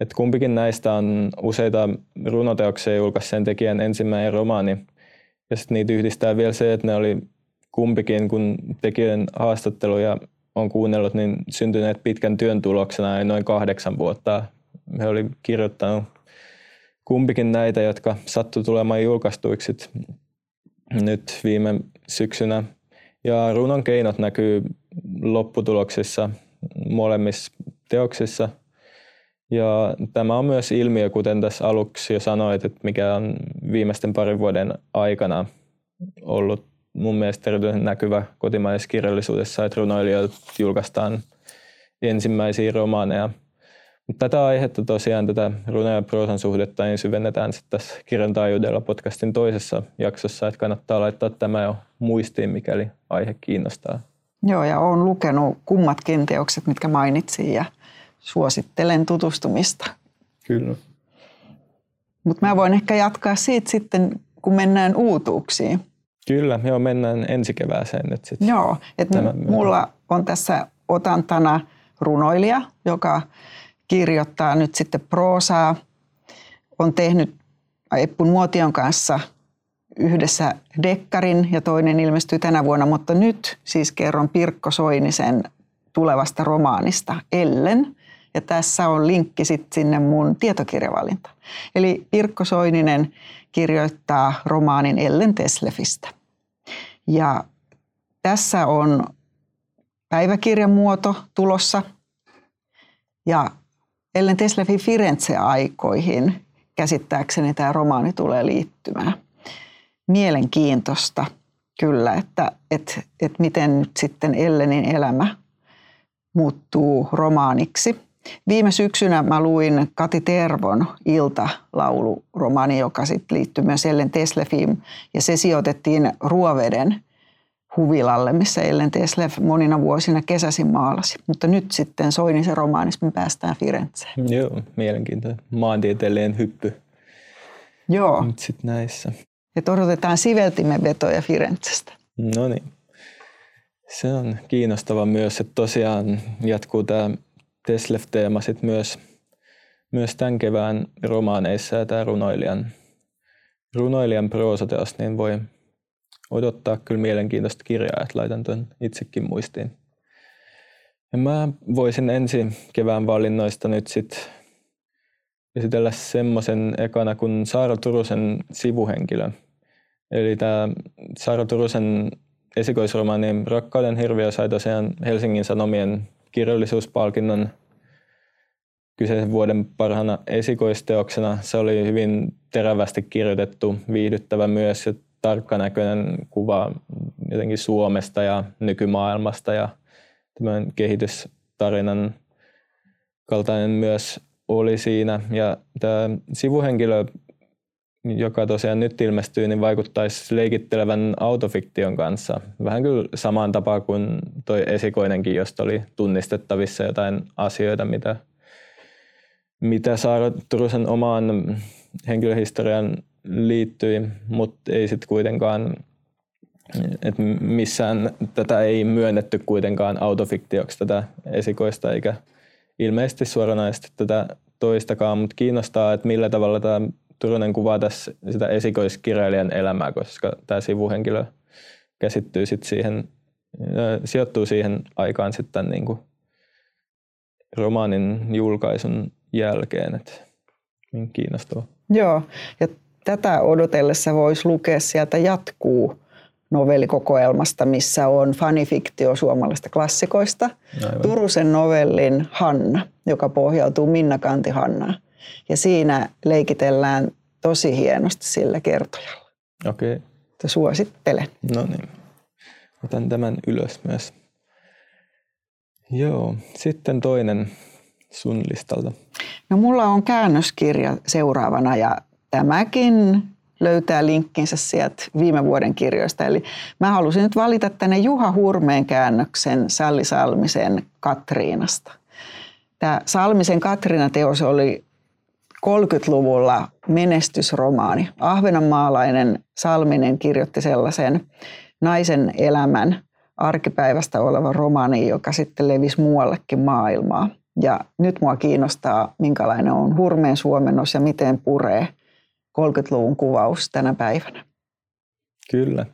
Et kumpikin näistä on useita runoteoksia julkaisi sen tekijän ensimmäinen romaani. Ja sitten niitä yhdistää vielä se, että ne oli kumpikin, kun tekijän haastatteluja on kuunnellut, niin syntyneet pitkän työn tuloksena noin kahdeksan vuotta. He oli kirjoittanut kumpikin näitä, jotka sattu tulemaan julkaistuiksi nyt viime syksynä. Ja runon keinot näkyy lopputuloksissa molemmissa teoksissa. Ja tämä on myös ilmiö, kuten tässä aluksi jo sanoit, että mikä on viimeisten parin vuoden aikana ollut mun mielestä erityisen näkyvä kotimaisessa kirjallisuudessa, että runoilijoilta julkaistaan ensimmäisiä romaaneja. Tätä aihetta tosiaan, tätä runo- ja proosan suhdetta, niin syvennetään sitten tässä Kirjan taajuudella podcastin toisessa jaksossa, että kannattaa laittaa tämä jo muistiin, mikäli aihe kiinnostaa. Joo, ja olen lukenut kummatkin teokset, mitkä mainitsin, ja suosittelen tutustumista. Kyllä. Mutta mä voin ehkä jatkaa siitä sitten, kun mennään uutuuksiin. Kyllä, joo, mennään ensi kevääseen nyt sitten. Joo, että mulla on tässä otantana runoilija, joka kirjoittaa nyt sitten proosaa. On tehnyt Eppun Muotion kanssa yhdessä Dekkarin ja toinen ilmestyy tänä vuonna, mutta nyt siis kerron Pirkko Soinisen tulevasta romaanista Ellen. Ja tässä on linkki sitten sinne mun tietokirjavalinta. Eli Pirkko Soininen kirjoittaa romaanin Ellen Teslefistä. Ja tässä on päiväkirjan muoto tulossa. Ja Ellen Teslefin Firenze-aikoihin käsittääkseni tämä romaani tulee liittymään. Mielenkiintoista kyllä, että, että, että miten nyt sitten Ellenin elämä muuttuu romaaniksi. Viime syksynä mä luin Kati Tervon iltalauluromaani, joka sitten liittyy myös Ellen Teslefiin. Ja se sijoitettiin Ruoveden huvilalle, missä Ellen Teslev monina vuosina kesäsin maalasi. Mutta nyt sitten Soinisen romaanissa me päästään Firenzeen. Joo, mielenkiintoinen. Maantieteellinen hyppy. Joo. Nyt sitten näissä. Ja odotetaan siveltimen vetoja Firenzestä. No niin. Se on kiinnostava myös, että tosiaan jatkuu tämä Teslev-teema sit myös, myös tämän kevään romaaneissa ja tämä runoilijan, runoilijan proosateos, niin voi odottaa kyllä mielenkiintoista kirjaa, että laitan tuon itsekin muistiin. Ja mä voisin ensi kevään valinnoista nyt sitten esitellä semmoisen ekana kuin Saara Turusen sivuhenkilö. Eli tämä Saara Turusen esikoisromaani Rakkauden hirviö sai tosiaan Helsingin Sanomien kirjallisuuspalkinnon kyseisen vuoden parhaana esikoisteoksena. Se oli hyvin terävästi kirjoitettu, viihdyttävä myös ja tarkkanäköinen kuva jotenkin Suomesta ja nykymaailmasta ja tämän kehitystarinan kaltainen myös oli siinä. Ja tämä sivuhenkilö, joka tosiaan nyt ilmestyy, niin vaikuttaisi leikittelevän autofiktion kanssa. Vähän kyllä samaan tapaan kuin toi esikoinenkin, josta oli tunnistettavissa jotain asioita, mitä, mitä Saara Turusen omaan henkilöhistorian liittyi, mutta ei sitten kuitenkaan, että missään tätä ei myönnetty kuitenkaan autofiktioksi tätä esikoista, eikä ilmeisesti suoranaisesti tätä toistakaan, mutta kiinnostaa, että millä tavalla tämä Turunen kuvaa tässä sitä esikoiskirjailijan elämää, koska tämä sivuhenkilö käsittyy sitten siihen, sijoittuu siihen aikaan sitten niin kuin romaanin julkaisun jälkeen, että kiinnostavaa. Joo, ja tätä odotellessa voisi lukea sieltä jatkuu novellikokoelmasta, missä on fanifiktio suomalaisista klassikoista. Aivan. Turusen novellin Hanna, joka pohjautuu Minna Kanti Hannaan. Ja siinä leikitellään tosi hienosti sillä kertojalla. Okei. Okay. Suosittelen. No niin. Otan tämän ylös myös. Joo, sitten toinen sun listalta. No mulla on käännöskirja seuraavana ja tämäkin löytää linkkinsä sieltä viime vuoden kirjoista. Eli mä halusin nyt valita tänne Juha Hurmeen käännöksen Salli Salmisen Katriinasta. Tämä Salmisen Katriina-teos oli 30-luvulla menestysromaani. Ahvenanmaalainen Salminen kirjoitti sellaisen naisen elämän arkipäivästä olevan romaani, joka sitten levisi muuallekin maailmaa. Ja nyt mua kiinnostaa, minkälainen on hurmeen suomennos ja miten puree 30-luvun kuvaus tänä päivänä. Kyllä.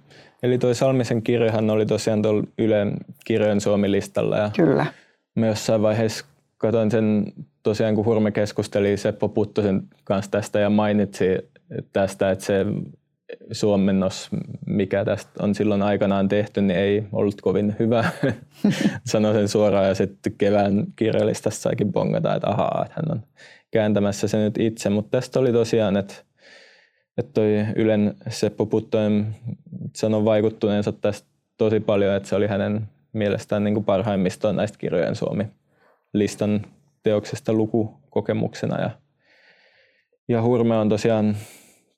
Eli toi Salmisen kirjahan oli tosiaan tuolla Ylen kirjojen Suomi-listalla. Ja Kyllä. Mä jossain vaiheessa katsoin sen tosiaan, kun Hurme keskusteli Seppo Puttosen kanssa tästä ja mainitsi tästä, että se suomennos, mikä tästä on silloin aikanaan tehty, niin ei ollut kovin hyvä. *laughs* Sanoin sen suoraan ja sitten kevään kirjalistassa saikin bongata, että ahaa, että hän on kääntämässä se nyt itse. Mutta tästä oli tosiaan, että, että toi Ylen Seppo Puttonen sanoi vaikuttuneensa tästä tosi paljon, että se oli hänen mielestään niin kuin parhaimmistaan näistä kirjojen Suomi-listan teoksesta lukukokemuksena. Ja, ja Hurme on tosiaan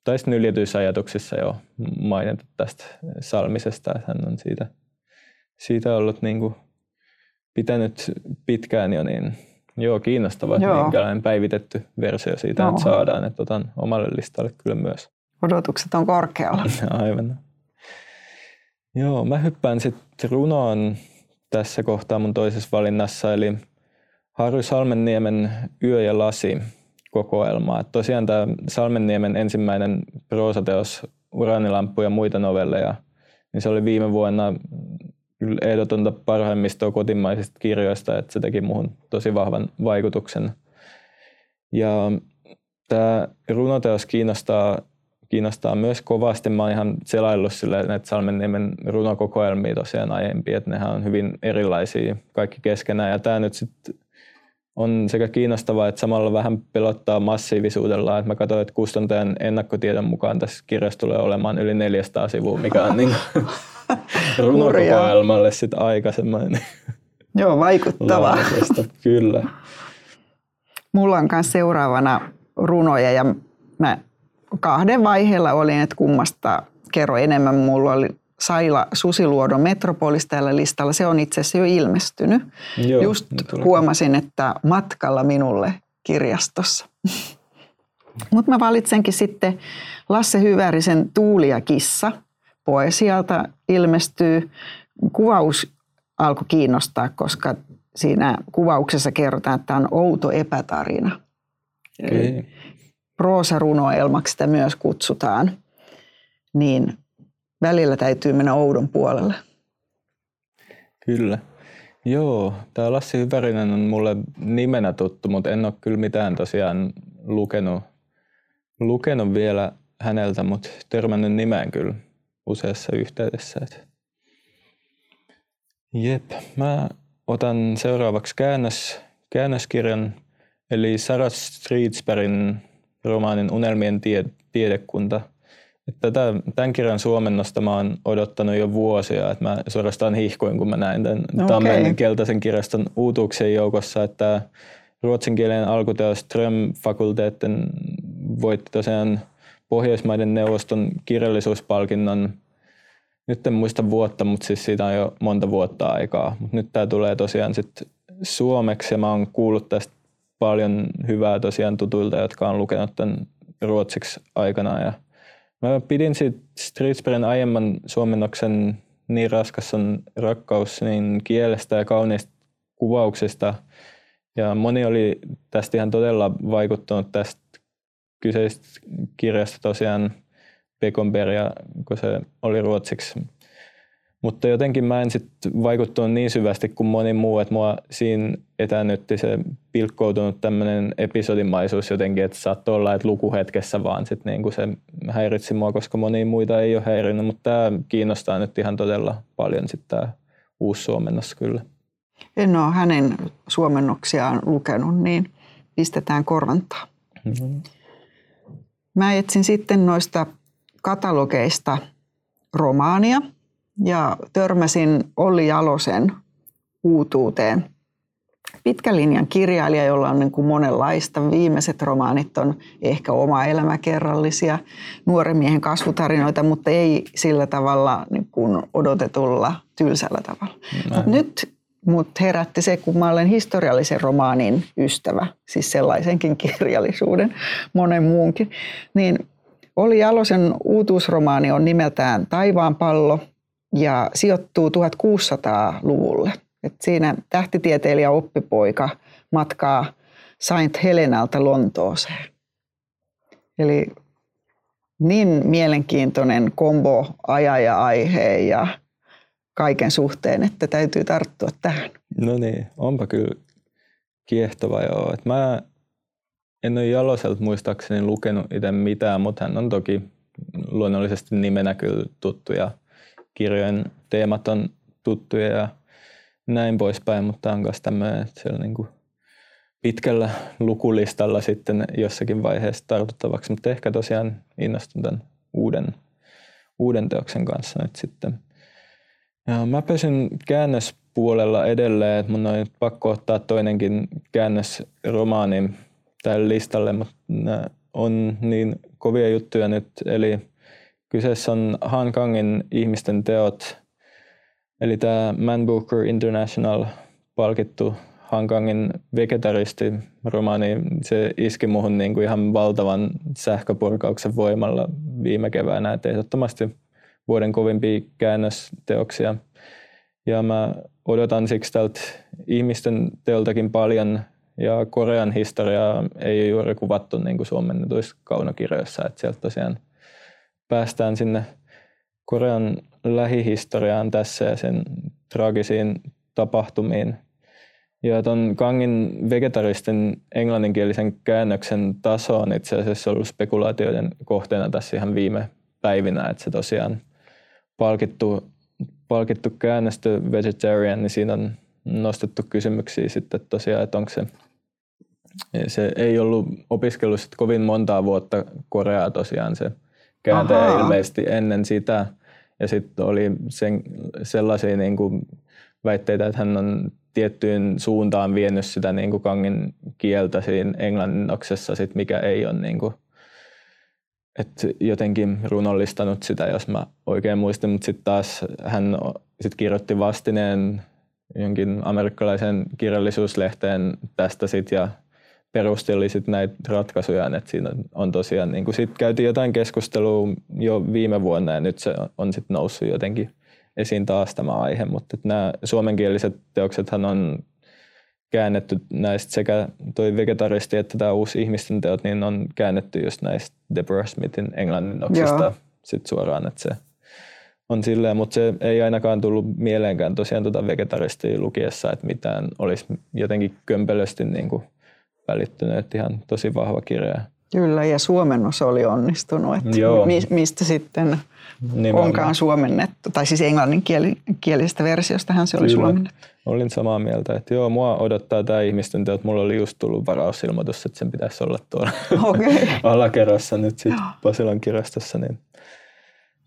tai sitten ajatuksissa jo mainittu tästä Salmisesta, että hän on siitä, siitä ollut niin kuin pitänyt pitkään jo, niin joo, kiinnostava, joo. minkälainen päivitetty versio siitä joo. että saadaan, että otan omalle listalle kyllä myös. Odotukset on korkealla. *laughs* Aivan. Joo, mä hyppään sitten runoon tässä kohtaa mun toisessa valinnassa, eli Harry Salmenniemen Yö ja lasi kokoelmaa. Et tosiaan tämä Salmenniemen ensimmäinen proosateos, Uranilamppu ja muita novelleja, niin se oli viime vuonna kyllä ehdotonta parhaimmistoa kotimaisista kirjoista, että se teki muhun tosi vahvan vaikutuksen. Ja tämä runoteos kiinnostaa, kiinnostaa myös kovasti. Mä oon ihan selaillut sille näitä Salmenniemen runokokoelmia tosiaan aiempi, että nehän on hyvin erilaisia kaikki keskenään. Ja tämä nyt sitten on sekä kiinnostavaa että samalla vähän pelottaa massiivisuudella. Että mä katsoin, että kustantajan ennakkotiedon mukaan tässä kirjassa tulee olemaan yli 400 sivua, mikä on niin *laughs* *laughs* runokokoelmalle sitten aika semmoinen. *laughs* Joo, vaikuttavaa. Kyllä. Mulla on myös seuraavana runoja ja mä kahden vaiheella olin, että kummasta kerro enemmän. Mulla oli Saila Susiluodon Metropolis tällä listalla. Se on itse asiassa jo ilmestynyt. Joo, Just huomasin, että matkalla minulle kirjastossa. *laughs* Mutta mä valitsenkin sitten Lasse Hyvärisen Tuuli ja kissa. Poesialta ilmestyy. Kuvaus alkoi kiinnostaa, koska siinä kuvauksessa kerrotaan, että tämä on outo epätarina. Okay. Proosarunoelmaksi sitä myös kutsutaan. Niin välillä täytyy mennä oudon puolelle. Kyllä. Joo, tämä Lassi Hyvärinen on mulle nimenä tuttu, mutta en ole kyllä mitään tosiaan lukenut, lukenut vielä häneltä, mutta törmännyt nimeen kyllä useassa yhteydessä. Jep, mä otan seuraavaksi käännös, käännöskirjan, eli Sarah Streetsbergin romaanin Unelmien tie, tiedekunta – Tätä, tämän kirjan suomennosta mä oon odottanut jo vuosia, että mä suorastaan hihkuin, kun mä näin tämän okay. Tammen keltaisen kirjaston uutuuksien joukossa, että ruotsinkielinen alkuteos Ström-fakulteetten voitti tosiaan Pohjoismaiden neuvoston kirjallisuuspalkinnon. Nyt en muista vuotta, mutta siis siitä on jo monta vuotta aikaa. Mut nyt tämä tulee tosiaan sitten suomeksi ja mä oon kuullut tästä paljon hyvää tosiaan tutuilta, jotka on lukenut tämän ruotsiksi aikana. Ja Mä pidin siitä Streetsbergin aiemman suomennoksen Niin raskas on rakkaus niin kielestä ja kauniista kuvauksesta. Ja moni oli tästä ihan todella vaikuttunut tästä kyseisestä kirjasta tosiaan Bekomberia, kun se oli ruotsiksi. Mutta jotenkin mä en sitten vaikuttunut niin syvästi kuin moni muu, että mua siinä etänytti se pilkkoutunut tämmöinen episodimaisuus jotenkin, että saattoi olla, että lukuhetkessä vaan sit niinku se häiritsi mua, koska moni muita ei ole häirinyt, mutta tämä kiinnostaa nyt ihan todella paljon sitten tämä uusi suomennos kyllä. En ole hänen suomennoksiaan lukenut, niin pistetään korvantaa. Mm-hmm. Mä etsin sitten noista katalogeista romaania ja törmäsin Olli Jalosen uutuuteen. Pitkän linjan kirjailija, jolla on niin kuin monenlaista. Viimeiset romaanit on ehkä oma elämäkerrallisia nuoren miehen kasvutarinoita, mutta ei sillä tavalla niin kuin odotetulla tylsällä tavalla. Mut nyt mut herätti se, kun mä olen historiallisen romaanin ystävä, siis sellaisenkin kirjallisuuden, monen muunkin, niin Oli Jalosen uutuusromaani on nimeltään Taivaan pallo ja sijoittuu 1600-luvulle. Et siinä tähtitieteilijä oppipoika matkaa Saint Helenalta Lontooseen. Eli niin mielenkiintoinen kombo aja ja aiheen ja kaiken suhteen, että täytyy tarttua tähän. No niin, onpa kyllä kiehtova joo. Et mä en ole Jaloselta muistaakseni lukenut itse mitään, mutta hän on toki luonnollisesti nimenä kyllä tuttu ja kirjojen teemat on tuttuja ja näin poispäin, mutta on myös tämmöinen, että niin kuin pitkällä lukulistalla sitten jossakin vaiheessa tartuttavaksi, mutta ehkä tosiaan innostun tämän uuden, uuden teoksen kanssa nyt sitten. Ja mä pysyn käännöspuolella edelleen, että mun on pakko ottaa toinenkin käännösromaani tälle listalle, mutta nämä on niin kovia juttuja nyt. Eli kyseessä on Han Kangin ihmisten teot, eli tämä Man Booker International palkittu Han Kangin vegetaristi romaani, se iski muhun niin kuin ihan valtavan sähköpurkauksen voimalla viime keväänä, että ehdottomasti vuoden kovimpia käännösteoksia. Ja mä odotan siksi tältä ihmisten teoltakin paljon ja Korean historiaa ei ole juuri kuvattu niin kuin suomennetuissa kaunokirjoissa, että sieltä tosiaan päästään sinne Korean lähihistoriaan tässä ja sen traagisiin tapahtumiin. Ja tuon Kangin vegetaristen englanninkielisen käännöksen taso on itse asiassa ollut spekulaatioiden kohteena tässä ihan viime päivinä, että se tosiaan palkittu, palkittu käännöstö Vegetarian, niin siinä on nostettu kysymyksiä sitten tosiaan, että onko se, se ei ollut opiskellut sit kovin montaa vuotta Koreaa tosiaan se kääntäjä Ahaa. ilmeisesti ennen sitä. Ja sitten oli sen, sellaisia niin kuin väitteitä, että hän on tiettyyn suuntaan vienyt sitä niin kuin kangin kieltä siinä englannoksessa, sit mikä ei ole niin kuin, että jotenkin runollistanut sitä, jos mä oikein muistan, mutta sitten taas hän sit kirjoitti vastineen jonkin amerikkalaisen kirjallisuuslehteen tästä sit ja perusteli sit näitä ratkaisuja, että siinä on tosiaan, niin kuin sit käytiin jotain keskustelua jo viime vuonna ja nyt se on sitten noussut jotenkin esiin taas tämä aihe, mutta nämä suomenkieliset teoksethan on käännetty näistä sekä toi vegetaristi että tämä uusi ihmisten teot, niin on käännetty just näistä Deborah Smithin englanninnoksista sit suoraan, että se on silleen, mutta se ei ainakaan tullut mieleenkään tosiaan tuota vegetaristia lukiessa, että mitään olisi jotenkin kömpelösti niin kuin välittynyt, että ihan tosi vahva kirja. Kyllä, ja suomennos oli onnistunut, että Joo. mistä sitten Nimenomaan. onkaan suomennettu, tai siis englanninkielisestä versiostahan se oli Kyllä. suomennettu. Olin samaa mieltä, että joo, mua odottaa tämä ihmisten teot. Mulla oli just tullut varausilmoitus, että sen pitäisi olla tuolla *laughs* okay. *laughs* alakerrassa nyt sitten Pasilan kirjastossa, niin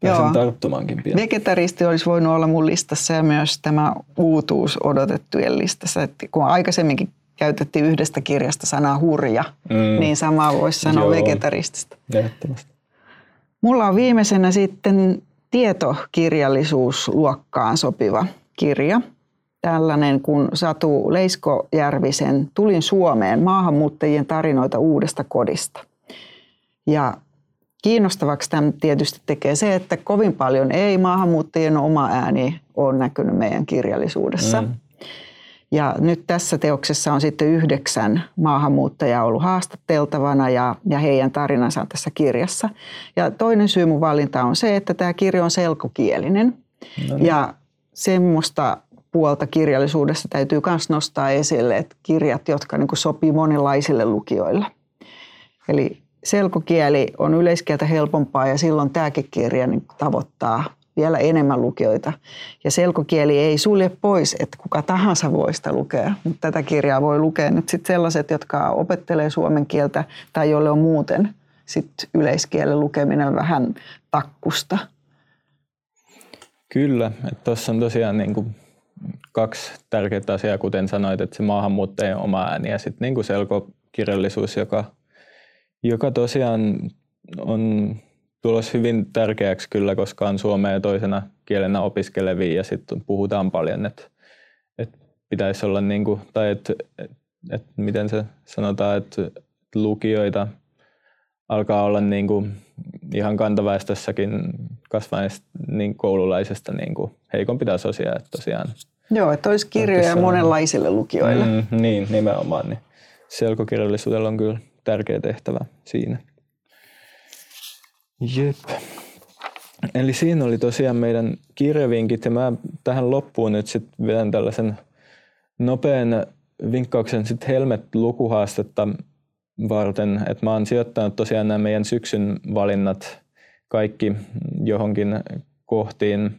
Joo. tarttumaankin pian. Vegetaristi olisi voinut olla mun listassa ja myös tämä uutuus odotettujen listassa. Että kun aikaisemminkin käytettiin yhdestä kirjasta sanaa hurja, mm. niin samaa voisi sanoa Joo. vegetaristista. Mulla on viimeisenä sitten tietokirjallisuusluokkaan sopiva kirja. Tällainen kuin Satu Leiskojärvisen Tulin Suomeen maahanmuuttajien tarinoita uudesta kodista. Ja kiinnostavaksi tämän tietysti tekee se, että kovin paljon ei maahanmuuttajien oma ääni ole näkynyt meidän kirjallisuudessa. Mm. Ja nyt tässä teoksessa on sitten yhdeksän maahanmuuttajaa ollut haastateltavana ja, ja heidän tarinansa on tässä kirjassa. Ja toinen syy mun valinta on se, että tämä kirja on selkokielinen. No niin. Ja semmoista puolta kirjallisuudessa täytyy myös nostaa esille, että kirjat, jotka niin sopii monenlaisille lukijoille. Eli selkokieli on yleiskieltä helpompaa ja silloin tämäkin kirja niin tavoittaa vielä enemmän lukijoita. Ja selkokieli ei sulje pois, että kuka tahansa voi sitä lukea, mutta tätä kirjaa voi lukea nyt sitten sellaiset, jotka opettelee suomen kieltä tai jolle on muuten sit yleiskielen lukeminen vähän takkusta. Kyllä, että tuossa on tosiaan niin kuin kaksi tärkeää asiaa, kuten sanoit, että se maahanmuuttajien oma ääni ja sitten niin selkokirjallisuus, joka, joka tosiaan on tulos hyvin tärkeäksi kyllä, koska on suomea toisena kielenä opiskelevia ja sitten puhutaan paljon, että, että pitäisi olla, niin kuin, tai että, että, miten se sanotaan, että lukijoita alkaa olla niin kuin ihan kantaväestössäkin kasvaneista niin koululaisesta niin kuin heikompi tasoisia, että tosiaan Joo, että olisi kirjoja monenlaisille lukijoille. Mm, niin, nimenomaan. Niin selkokirjallisuudella on kyllä tärkeä tehtävä siinä. Jep. Eli siinä oli tosiaan meidän kirjavinkit ja mä tähän loppuun nyt sitten vedän tällaisen nopean vinkkauksen sitten Helmet-lukuhaastetta varten, että mä oon sijoittanut tosiaan nämä meidän syksyn valinnat kaikki johonkin kohtiin,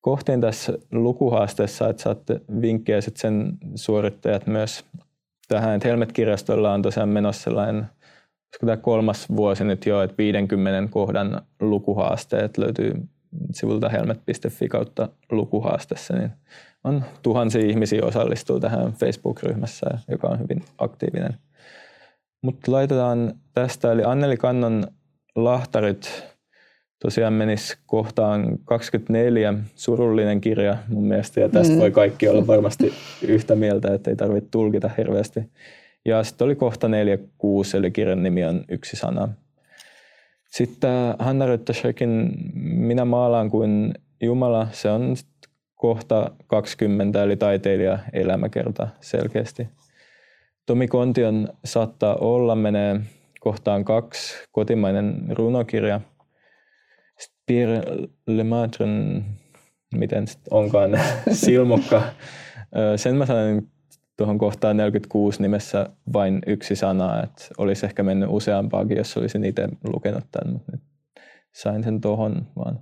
kohtiin tässä lukuhaasteessa, että saatte vinkkejä sitten sen suorittajat myös tähän, että Helmet-kirjastolla on tosiaan menossa sellainen tämä kolmas vuosi nyt jo, että 50 kohdan lukuhaasteet löytyy sivulta helmet.fi kautta lukuhaasteessa, niin on tuhansia ihmisiä osallistuu tähän Facebook-ryhmässä, joka on hyvin aktiivinen. Mutta laitetaan tästä, eli Anneli Kannon Lahtarit tosiaan menisi kohtaan 24, surullinen kirja mun mielestä, ja tästä mm. voi kaikki olla varmasti yhtä mieltä, että ei tarvitse tulkita hirveästi. Ja sitten oli kohta 46, eli kirjan nimi on yksi sana. Sitten Hanna Röttöschökin Minä maalaan kuin Jumala, se on kohta 20, eli taiteilija elämäkerta selkeästi. Tomi Kontion saattaa olla, menee kohtaan kaksi, kotimainen runokirja. Sitten Pierre Lematren, miten onkaan, *laughs* silmukka. Sen mä sanon tuohon kohtaan 46 nimessä vain yksi sana, että olisi ehkä mennyt useampaakin, jos olisin itse lukenut tämän, mutta nyt sain sen tuohon vaan.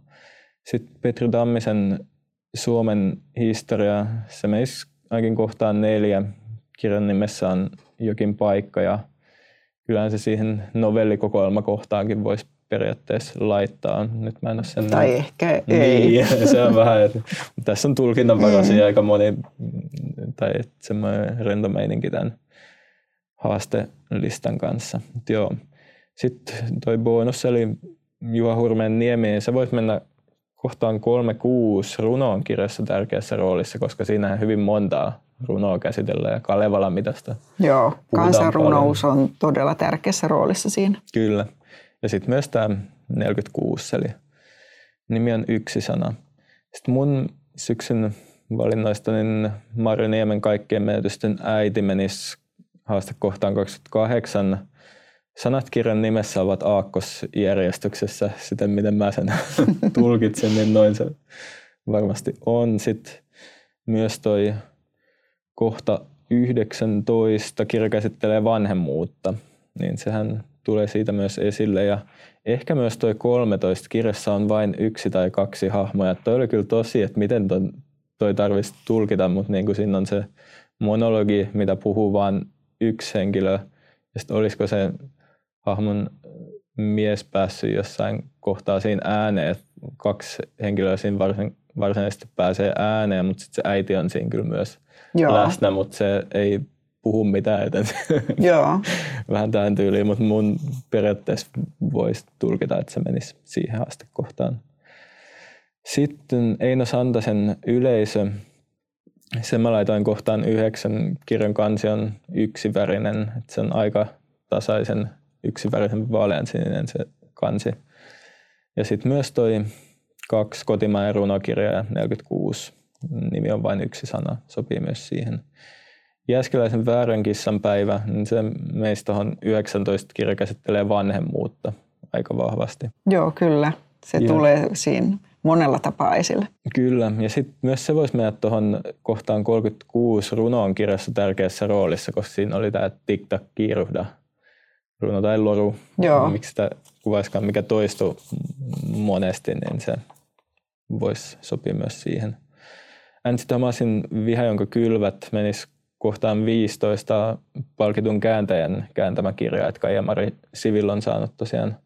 Sitten Petri Dammisen Suomen historia, se menisi ainakin kohtaan neljä. Kirjan nimessä on jokin paikka ja kyllähän se siihen novellikokoelmakohtaankin voisi periaatteessa laittaa. Nyt mä en ole sen... Tai näin. ehkä ei. Niin, *laughs* se on vähän, että tässä on tulkinnanvaraisia mm. aika moni, tai semmoinen rento meininki tämän haastelistan kanssa. Mut joo. Sitten toi bonus, eli Juha Hurmeen Niemi, se voisi mennä kohtaan 36 runoon kirjassa tärkeässä roolissa, koska siinä hyvin montaa runoa käsitellään ja Kalevalan mitasta. Joo, kansanrunous on todella tärkeässä roolissa siinä. Kyllä. Ja sitten myös tämä 46, eli nimi on yksi sana. Sitten mun syksyn valinnoista, niin Marjo Niemen kaikkien menetysten äiti menisi haastekohtaan 28. Sanat kirjan nimessä ovat aakkosjärjestyksessä, siten miten mä sen *laughs* tulkitsen, niin noin se varmasti on. Sitten myös toi kohta 19 kirja käsittelee vanhemmuutta, niin sehän tulee siitä myös esille. Ja ehkä myös toi 13 kirjassa on vain yksi tai kaksi hahmoja. Toi oli kyllä tosi, että miten ton, toi tarvitsisi tulkita, mutta niin kuin siinä on se monologi, mitä puhuu vain yksi henkilö. Ja sitten olisiko se hahmon mies päässyt jossain kohtaa siinä ääneen, että kaksi henkilöä siinä varsinaisesti pääsee ääneen, mutta sitten se äiti on siinä kyllä myös Joo. läsnä, mutta se ei puhu mitään, joten Joo. *laughs* vähän tähän tyyliin, mutta mun periaatteessa voisi tulkita, että se menisi siihen asti kohtaan. Sitten Eino Santasen yleisö. Sen mä laitoin kohtaan yhdeksän. Kirjan kansi on yksivärinen. Että se on aika tasaisen yksivärisen vaaleansininen se kansi. Ja sitten myös toi kaksi kotimaan runokirjaa 46. Nimi on vain yksi sana, sopii myös siihen. Jääskeläisen väärän kissan päivä, niin se meistä tuohon 19 kirja käsittelee vanhemmuutta aika vahvasti. Joo, kyllä. Se Joo. tulee siinä monella tapaa esille. Kyllä, ja sitten myös se voisi mennä tuohon kohtaan 36 runoon kirjassa tärkeässä roolissa, koska siinä oli tämä tiktak kiiruhda runo tai loru, Joo. miksi sitä kuvaiskaan, mikä toistuu monesti, niin se voisi sopia myös siihen. Antti Thomasin Viha, jonka kylvät menisi kohtaan 15 palkitun kääntäjän kääntämä kirja, että Kaija-Mari Sivil on saanut tosiaan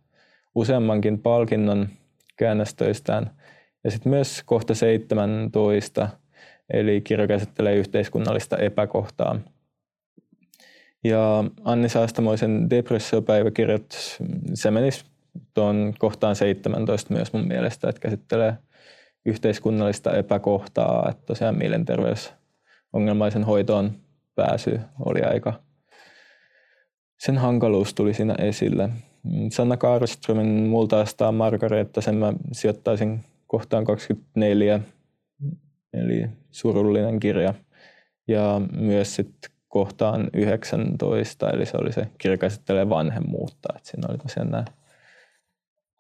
useammankin palkinnon käännöstöistään. Ja sitten myös kohta 17, eli kirja käsittelee yhteiskunnallista epäkohtaa. Ja Anni Saastamoisen depressiopäiväkirjat, se menisi tuon kohtaan 17 myös mun mielestä, että käsittelee yhteiskunnallista epäkohtaa, että tosiaan mielenterveysongelmaisen hoitoon pääsy oli aika, sen hankaluus tuli siinä esille. Sanna Kaarströmin multaistaa Margareta, sen mä sijoittaisin kohtaan 24, eli surullinen kirja. Ja myös sitten kohtaan 19, eli se oli se kirja käsittelee vanhemmuutta. Et siinä oli tosiaan nämä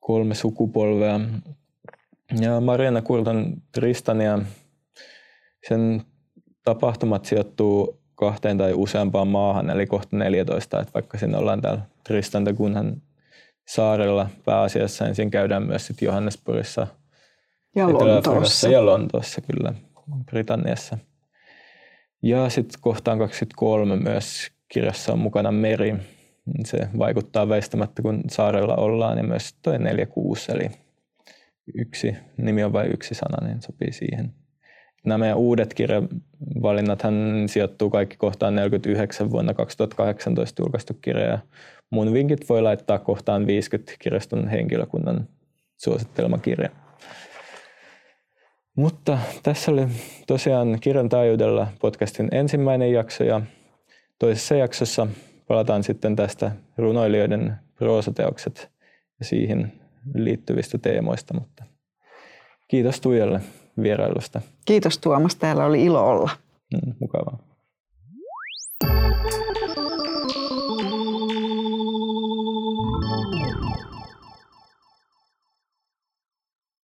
kolme sukupolvea. Ja Mariana Kurtan Tristania, sen tapahtumat sijoittuu kahteen tai useampaan maahan, eli kohta 14, että vaikka siinä ollaan täällä Tristan da Gunhan saarella pääasiassa, niin siinä käydään myös sitten Johannesburgissa, ja Lontoossa. ja Lontoossa kyllä, Britanniassa. Ja sitten kohtaan 23 myös kirjassa on mukana meri. Se vaikuttaa väistämättä, kun saarella ollaan, ja myös tuo 46, eli yksi nimi on vain yksi sana, niin sopii siihen. Nämä meidän uudet kirjavalinnathan sijoittuu kaikki kohtaan 49 vuonna 2018 julkaistu kirja. Ja mun vinkit voi laittaa kohtaan 50 kirjaston henkilökunnan suosittelema kirja. Mutta tässä oli tosiaan Kirjan taajuudella podcastin ensimmäinen jakso ja toisessa jaksossa palataan sitten tästä runoilijoiden proosateokset ja siihen liittyvistä teemoista. Mutta kiitos Tuijalle vierailusta. Kiitos Tuomas, täällä oli ilo olla. Mm, mukavaa.